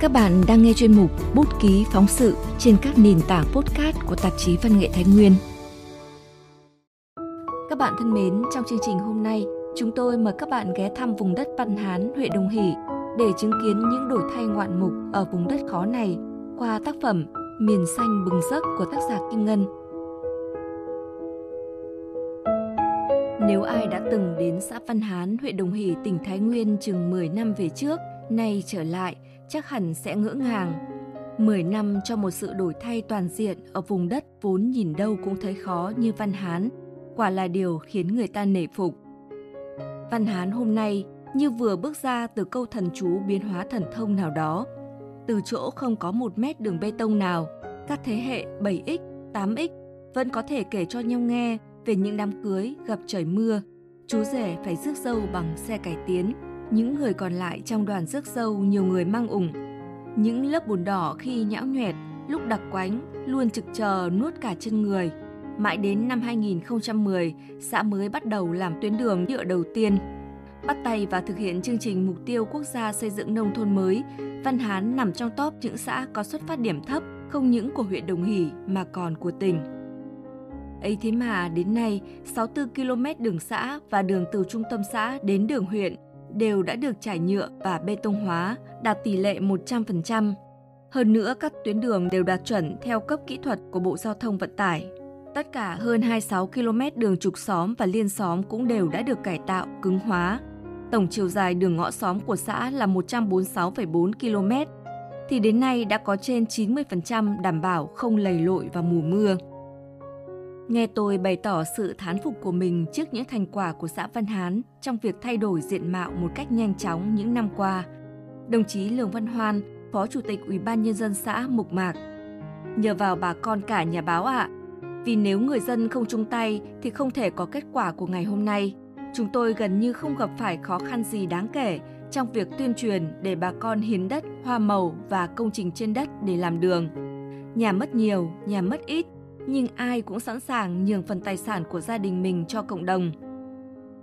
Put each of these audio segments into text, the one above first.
Các bạn đang nghe chuyên mục Bút ký phóng sự trên các nền tảng podcast của tạp chí Văn nghệ Thái Nguyên. Các bạn thân mến, trong chương trình hôm nay, chúng tôi mời các bạn ghé thăm vùng đất Văn Hán, huyện Đồng Hỷ để chứng kiến những đổi thay ngoạn mục ở vùng đất khó này qua tác phẩm Miền xanh bừng giấc của tác giả Kim Ngân. Nếu ai đã từng đến xã Văn Hán, huyện Đồng Hỷ, tỉnh Thái Nguyên chừng 10 năm về trước, nay trở lại – chắc hẳn sẽ ngỡ ngàng. 10 năm cho một sự đổi thay toàn diện ở vùng đất vốn nhìn đâu cũng thấy khó như Văn Hán, quả là điều khiến người ta nể phục. Văn Hán hôm nay như vừa bước ra từ câu thần chú biến hóa thần thông nào đó. Từ chỗ không có một mét đường bê tông nào, các thế hệ 7X, 8X vẫn có thể kể cho nhau nghe về những đám cưới gặp trời mưa, chú rể phải rước dâu bằng xe cải tiến, những người còn lại trong đoàn rước dâu nhiều người mang ủng. Những lớp bùn đỏ khi nhão nhuẹt, lúc đặc quánh, luôn trực chờ nuốt cả chân người. Mãi đến năm 2010, xã mới bắt đầu làm tuyến đường nhựa đầu tiên. Bắt tay và thực hiện chương trình mục tiêu quốc gia xây dựng nông thôn mới, Văn Hán nằm trong top những xã có xuất phát điểm thấp không những của huyện Đồng Hỷ mà còn của tỉnh. Ấy thế mà đến nay, 64 km đường xã và đường từ trung tâm xã đến đường huyện đều đã được trải nhựa và bê tông hóa, đạt tỷ lệ 100%. Hơn nữa, các tuyến đường đều đạt chuẩn theo cấp kỹ thuật của Bộ Giao thông Vận tải. Tất cả hơn 26 km đường trục xóm và liên xóm cũng đều đã được cải tạo, cứng hóa. Tổng chiều dài đường ngõ xóm của xã là 146,4 km, thì đến nay đã có trên 90% đảm bảo không lầy lội vào mùa mưa. Nghe tôi bày tỏ sự thán phục của mình trước những thành quả của xã Văn Hán trong việc thay đổi diện mạo một cách nhanh chóng những năm qua. Đồng chí Lương Văn Hoan, Phó Chủ tịch Ủy ban Nhân dân xã Mục Mạc. Nhờ vào bà con cả nhà báo ạ, à, vì nếu người dân không chung tay thì không thể có kết quả của ngày hôm nay. Chúng tôi gần như không gặp phải khó khăn gì đáng kể trong việc tuyên truyền để bà con hiến đất, hoa màu và công trình trên đất để làm đường. Nhà mất nhiều, nhà mất ít, nhưng ai cũng sẵn sàng nhường phần tài sản của gia đình mình cho cộng đồng.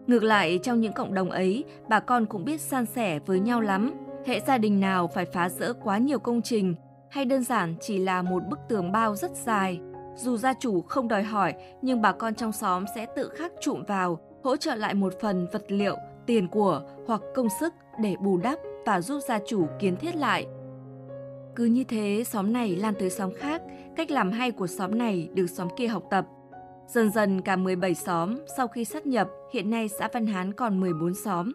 Ngược lại, trong những cộng đồng ấy, bà con cũng biết san sẻ với nhau lắm. Hệ gia đình nào phải phá rỡ quá nhiều công trình hay đơn giản chỉ là một bức tường bao rất dài. Dù gia chủ không đòi hỏi, nhưng bà con trong xóm sẽ tự khắc trụm vào, hỗ trợ lại một phần vật liệu, tiền của hoặc công sức để bù đắp và giúp gia chủ kiến thiết lại. Cứ như thế, xóm này lan tới xóm khác, cách làm hay của xóm này được xóm kia học tập. Dần dần cả 17 xóm sau khi sát nhập, hiện nay xã Văn Hán còn 14 xóm.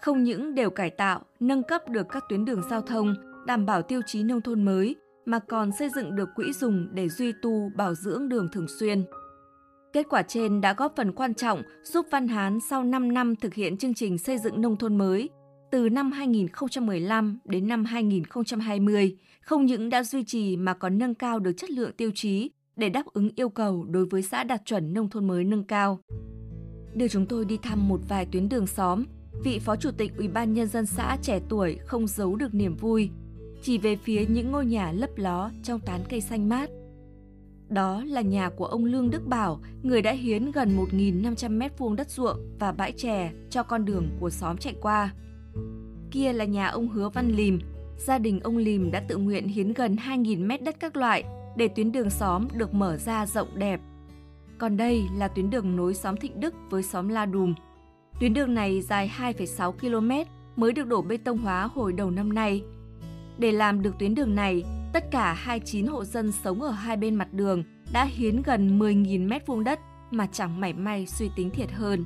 Không những đều cải tạo, nâng cấp được các tuyến đường giao thông, đảm bảo tiêu chí nông thôn mới, mà còn xây dựng được quỹ dùng để duy tu, bảo dưỡng đường thường xuyên. Kết quả trên đã góp phần quan trọng giúp Văn Hán sau 5 năm thực hiện chương trình xây dựng nông thôn mới, từ năm 2015 đến năm 2020, không những đã duy trì mà còn nâng cao được chất lượng tiêu chí để đáp ứng yêu cầu đối với xã đạt chuẩn nông thôn mới nâng cao. Đưa chúng tôi đi thăm một vài tuyến đường xóm, vị phó chủ tịch Ủy ban nhân dân xã trẻ tuổi không giấu được niềm vui, chỉ về phía những ngôi nhà lấp ló trong tán cây xanh mát. Đó là nhà của ông Lương Đức Bảo, người đã hiến gần 1.500 mét vuông đất ruộng và bãi chè cho con đường của xóm chạy qua. Kia là nhà ông Hứa Văn Lìm, gia đình ông Lìm đã tự nguyện hiến gần 2.000 mét đất các loại để tuyến đường xóm được mở ra rộng đẹp. Còn đây là tuyến đường nối xóm Thịnh Đức với xóm La Đùm. Tuyến đường này dài 2,6 km mới được đổ bê tông hóa hồi đầu năm nay. Để làm được tuyến đường này, tất cả 29 hộ dân sống ở hai bên mặt đường đã hiến gần 10.000 mét vuông đất mà chẳng mảy may suy tính thiệt hơn.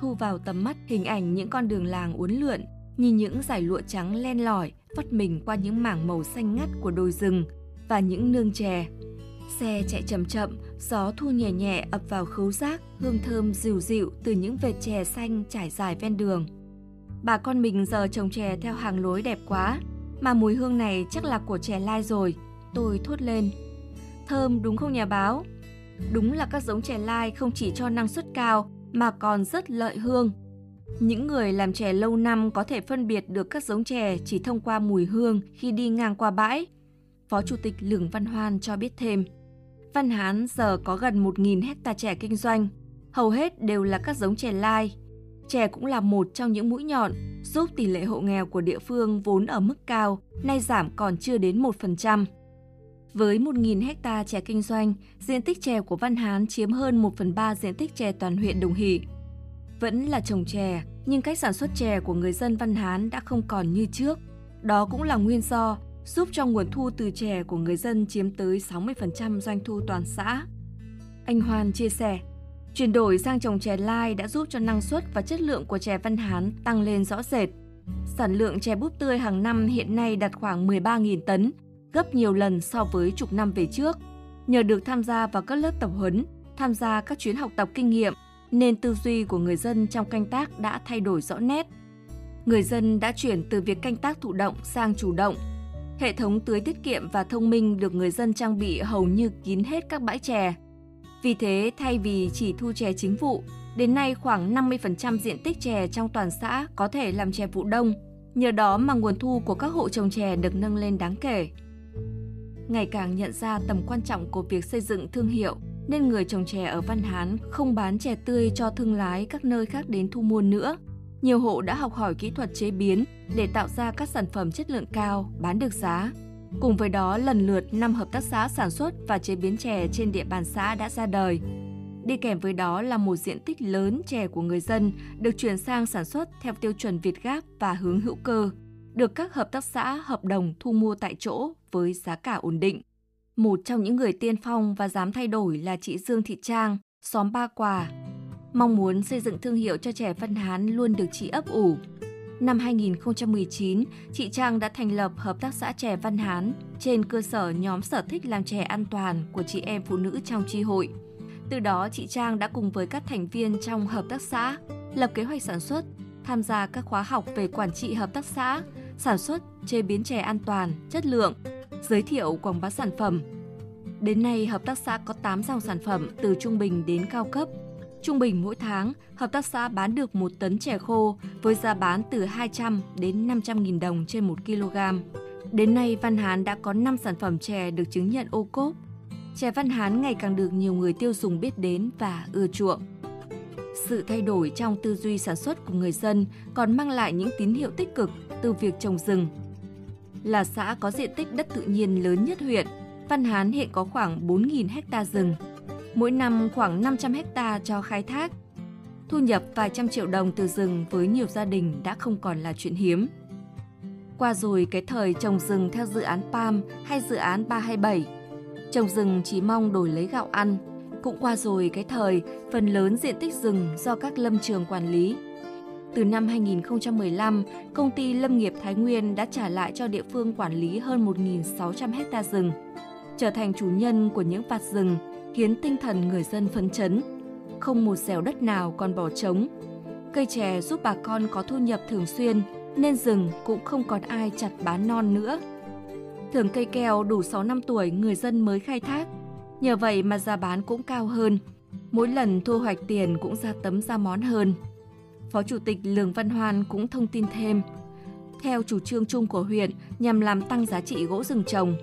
Thu vào tầm mắt hình ảnh những con đường làng uốn lượn, nhìn những dải lụa trắng len lỏi vắt mình qua những mảng màu xanh ngắt của đồi rừng và những nương chè. Xe chạy chậm chậm, gió thu nhẹ nhẹ ập vào khấu giác, hương thơm dịu dịu từ những vệt chè xanh trải dài ven đường. Bà con mình giờ trồng chè theo hàng lối đẹp quá, mà mùi hương này chắc là của chè lai rồi. Tôi thốt lên. Thơm đúng không nhà báo? Đúng là các giống chè lai không chỉ cho năng suất cao mà còn rất lợi hương. Những người làm chè lâu năm có thể phân biệt được các giống chè chỉ thông qua mùi hương khi đi ngang qua bãi. Phó Chủ tịch Lường Văn Hoan cho biết thêm, Văn Hán giờ có gần 1.000 hecta chè kinh doanh, hầu hết đều là các giống chè lai. chè cũng là một trong những mũi nhọn giúp tỷ lệ hộ nghèo của địa phương vốn ở mức cao, nay giảm còn chưa đến 1%. Với 1.000 hecta chè kinh doanh, diện tích chè của Văn Hán chiếm hơn 1 phần 3 diện tích chè toàn huyện Đồng Hỷ. Vẫn là trồng chè, nhưng cách sản xuất chè của người dân Văn Hán đã không còn như trước. Đó cũng là nguyên do giúp cho nguồn thu từ chè của người dân chiếm tới 60% doanh thu toàn xã. Anh Hoan chia sẻ, chuyển đổi sang trồng chè lai đã giúp cho năng suất và chất lượng của chè Văn Hán tăng lên rõ rệt. Sản lượng chè búp tươi hàng năm hiện nay đạt khoảng 13.000 tấn, gấp nhiều lần so với chục năm về trước. Nhờ được tham gia vào các lớp tập huấn, tham gia các chuyến học tập kinh nghiệm, nên tư duy của người dân trong canh tác đã thay đổi rõ nét. Người dân đã chuyển từ việc canh tác thụ động sang chủ động. Hệ thống tưới tiết kiệm và thông minh được người dân trang bị hầu như kín hết các bãi chè. Vì thế, thay vì chỉ thu chè chính vụ, đến nay khoảng 50% diện tích chè trong toàn xã có thể làm chè vụ đông. Nhờ đó mà nguồn thu của các hộ trồng chè được nâng lên đáng kể ngày càng nhận ra tầm quan trọng của việc xây dựng thương hiệu, nên người trồng chè ở Văn Hán không bán chè tươi cho thương lái các nơi khác đến thu mua nữa. Nhiều hộ đã học hỏi kỹ thuật chế biến để tạo ra các sản phẩm chất lượng cao, bán được giá. Cùng với đó, lần lượt năm hợp tác xã sản xuất và chế biến chè trên địa bàn xã đã ra đời. Đi kèm với đó là một diện tích lớn chè của người dân được chuyển sang sản xuất theo tiêu chuẩn Việt Gáp và hướng hữu cơ, được các hợp tác xã hợp đồng thu mua tại chỗ với giá cả ổn định. Một trong những người tiên phong và dám thay đổi là chị Dương Thị Trang, xóm Ba Quà. Mong muốn xây dựng thương hiệu cho trẻ Văn Hán luôn được chị ấp ủ. Năm 2019, chị Trang đã thành lập Hợp tác xã trẻ Văn Hán trên cơ sở nhóm sở thích làm chè an toàn của chị em phụ nữ trong tri hội. Từ đó, chị Trang đã cùng với các thành viên trong hợp tác xã lập kế hoạch sản xuất, tham gia các khóa học về quản trị hợp tác xã, sản xuất, chế biến chè an toàn, chất lượng, giới thiệu quảng bá sản phẩm. Đến nay, hợp tác xã có 8 dòng sản phẩm từ trung bình đến cao cấp. Trung bình mỗi tháng, hợp tác xã bán được 1 tấn chè khô với giá bán từ 200 đến 500 nghìn đồng trên 1 kg. Đến nay, Văn Hán đã có 5 sản phẩm chè được chứng nhận ô cốp. Chè Văn Hán ngày càng được nhiều người tiêu dùng biết đến và ưa chuộng. Sự thay đổi trong tư duy sản xuất của người dân còn mang lại những tín hiệu tích cực từ việc trồng rừng. Là xã có diện tích đất tự nhiên lớn nhất huyện, Văn Hán hiện có khoảng 4.000 hecta rừng. Mỗi năm khoảng 500 hecta cho khai thác. Thu nhập vài trăm triệu đồng từ rừng với nhiều gia đình đã không còn là chuyện hiếm. Qua rồi cái thời trồng rừng theo dự án PAM hay dự án 327, trồng rừng chỉ mong đổi lấy gạo ăn. Cũng qua rồi cái thời phần lớn diện tích rừng do các lâm trường quản lý từ năm 2015, công ty Lâm nghiệp Thái Nguyên đã trả lại cho địa phương quản lý hơn 1.600 hecta rừng, trở thành chủ nhân của những vạt rừng, khiến tinh thần người dân phấn chấn. Không một dẻo đất nào còn bỏ trống. Cây chè giúp bà con có thu nhập thường xuyên, nên rừng cũng không còn ai chặt bán non nữa. Thường cây keo đủ 6 năm tuổi người dân mới khai thác. Nhờ vậy mà giá bán cũng cao hơn. Mỗi lần thu hoạch tiền cũng ra tấm ra món hơn. Phó Chủ tịch Lường Văn Hoan cũng thông tin thêm. Theo chủ trương chung của huyện nhằm làm tăng giá trị gỗ rừng trồng,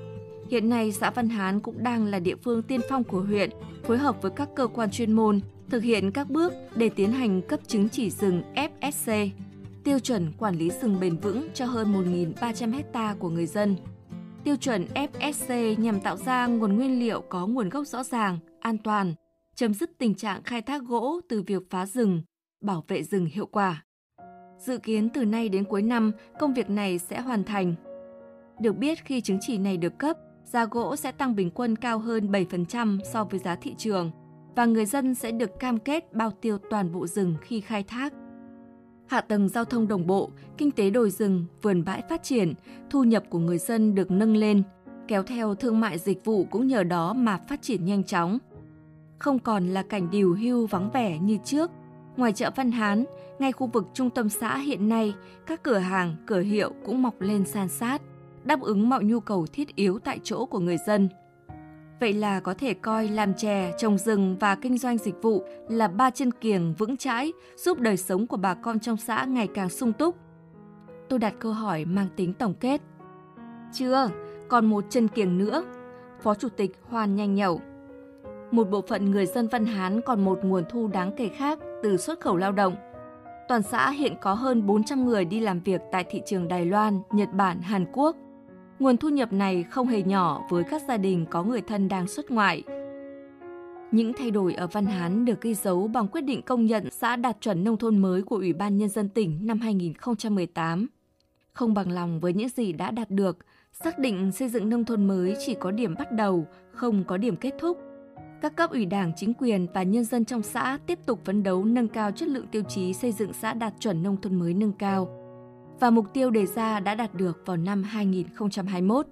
hiện nay xã Văn Hán cũng đang là địa phương tiên phong của huyện, phối hợp với các cơ quan chuyên môn thực hiện các bước để tiến hành cấp chứng chỉ rừng FSC, tiêu chuẩn quản lý rừng bền vững cho hơn 1.300 hecta của người dân. Tiêu chuẩn FSC nhằm tạo ra nguồn nguyên liệu có nguồn gốc rõ ràng, an toàn, chấm dứt tình trạng khai thác gỗ từ việc phá rừng, bảo vệ rừng hiệu quả. Dự kiến từ nay đến cuối năm, công việc này sẽ hoàn thành. Được biết khi chứng chỉ này được cấp, giá gỗ sẽ tăng bình quân cao hơn 7% so với giá thị trường và người dân sẽ được cam kết bao tiêu toàn bộ rừng khi khai thác. Hạ tầng giao thông đồng bộ, kinh tế đồi rừng, vườn bãi phát triển, thu nhập của người dân được nâng lên, kéo theo thương mại dịch vụ cũng nhờ đó mà phát triển nhanh chóng. Không còn là cảnh điều hưu vắng vẻ như trước, Ngoài chợ Văn Hán, ngay khu vực trung tâm xã hiện nay, các cửa hàng, cửa hiệu cũng mọc lên san sát, đáp ứng mọi nhu cầu thiết yếu tại chỗ của người dân. Vậy là có thể coi làm chè, trồng rừng và kinh doanh dịch vụ là ba chân kiềng vững chãi giúp đời sống của bà con trong xã ngày càng sung túc. Tôi đặt câu hỏi mang tính tổng kết. Chưa, còn một chân kiềng nữa. Phó Chủ tịch hoàn nhanh nhậu Một bộ phận người dân Văn Hán còn một nguồn thu đáng kể khác từ xuất khẩu lao động. Toàn xã hiện có hơn 400 người đi làm việc tại thị trường Đài Loan, Nhật Bản, Hàn Quốc. Nguồn thu nhập này không hề nhỏ với các gia đình có người thân đang xuất ngoại. Những thay đổi ở Văn Hán được ghi dấu bằng quyết định công nhận xã đạt chuẩn nông thôn mới của Ủy ban Nhân dân tỉnh năm 2018. Không bằng lòng với những gì đã đạt được, xác định xây dựng nông thôn mới chỉ có điểm bắt đầu, không có điểm kết thúc. Các cấp ủy đảng, chính quyền và nhân dân trong xã tiếp tục phấn đấu nâng cao chất lượng tiêu chí xây dựng xã đạt chuẩn nông thôn mới nâng cao. Và mục tiêu đề ra đã đạt được vào năm 2021.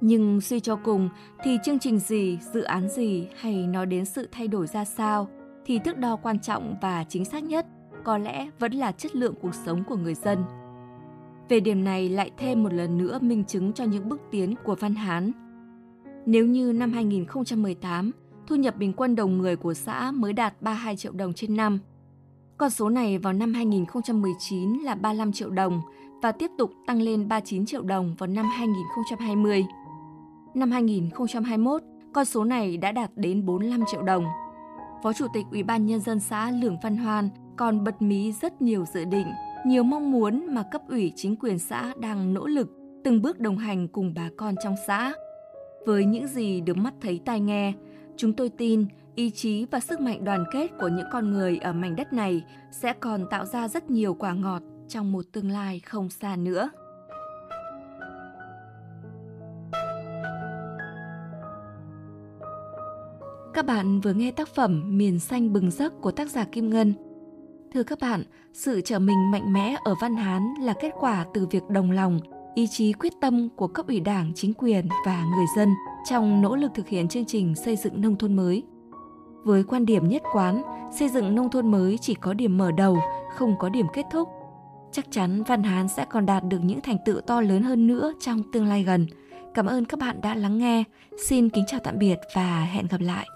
Nhưng suy cho cùng thì chương trình gì, dự án gì hay nói đến sự thay đổi ra sao thì thước đo quan trọng và chính xác nhất có lẽ vẫn là chất lượng cuộc sống của người dân. Về điểm này lại thêm một lần nữa minh chứng cho những bước tiến của Văn Hán. Nếu như năm 2018, thu nhập bình quân đầu người của xã mới đạt 32 triệu đồng trên năm, con số này vào năm 2019 là 35 triệu đồng và tiếp tục tăng lên 39 triệu đồng vào năm 2020. Năm 2021, con số này đã đạt đến 45 triệu đồng. Phó Chủ tịch Ủy ban Nhân dân xã Lường Văn Hoan còn bật mí rất nhiều dự định, nhiều mong muốn mà cấp ủy chính quyền xã đang nỗ lực từng bước đồng hành cùng bà con trong xã. Với những gì được mắt thấy tai nghe, chúng tôi tin ý chí và sức mạnh đoàn kết của những con người ở mảnh đất này sẽ còn tạo ra rất nhiều quả ngọt trong một tương lai không xa nữa. Các bạn vừa nghe tác phẩm Miền xanh bừng giấc của tác giả Kim Ngân. Thưa các bạn, sự trở mình mạnh mẽ ở Văn Hán là kết quả từ việc đồng lòng, ý chí quyết tâm của cấp ủy đảng, chính quyền và người dân trong nỗ lực thực hiện chương trình xây dựng nông thôn mới. Với quan điểm nhất quán, xây dựng nông thôn mới chỉ có điểm mở đầu, không có điểm kết thúc. Chắc chắn Văn Hán sẽ còn đạt được những thành tựu to lớn hơn nữa trong tương lai gần. Cảm ơn các bạn đã lắng nghe. Xin kính chào tạm biệt và hẹn gặp lại.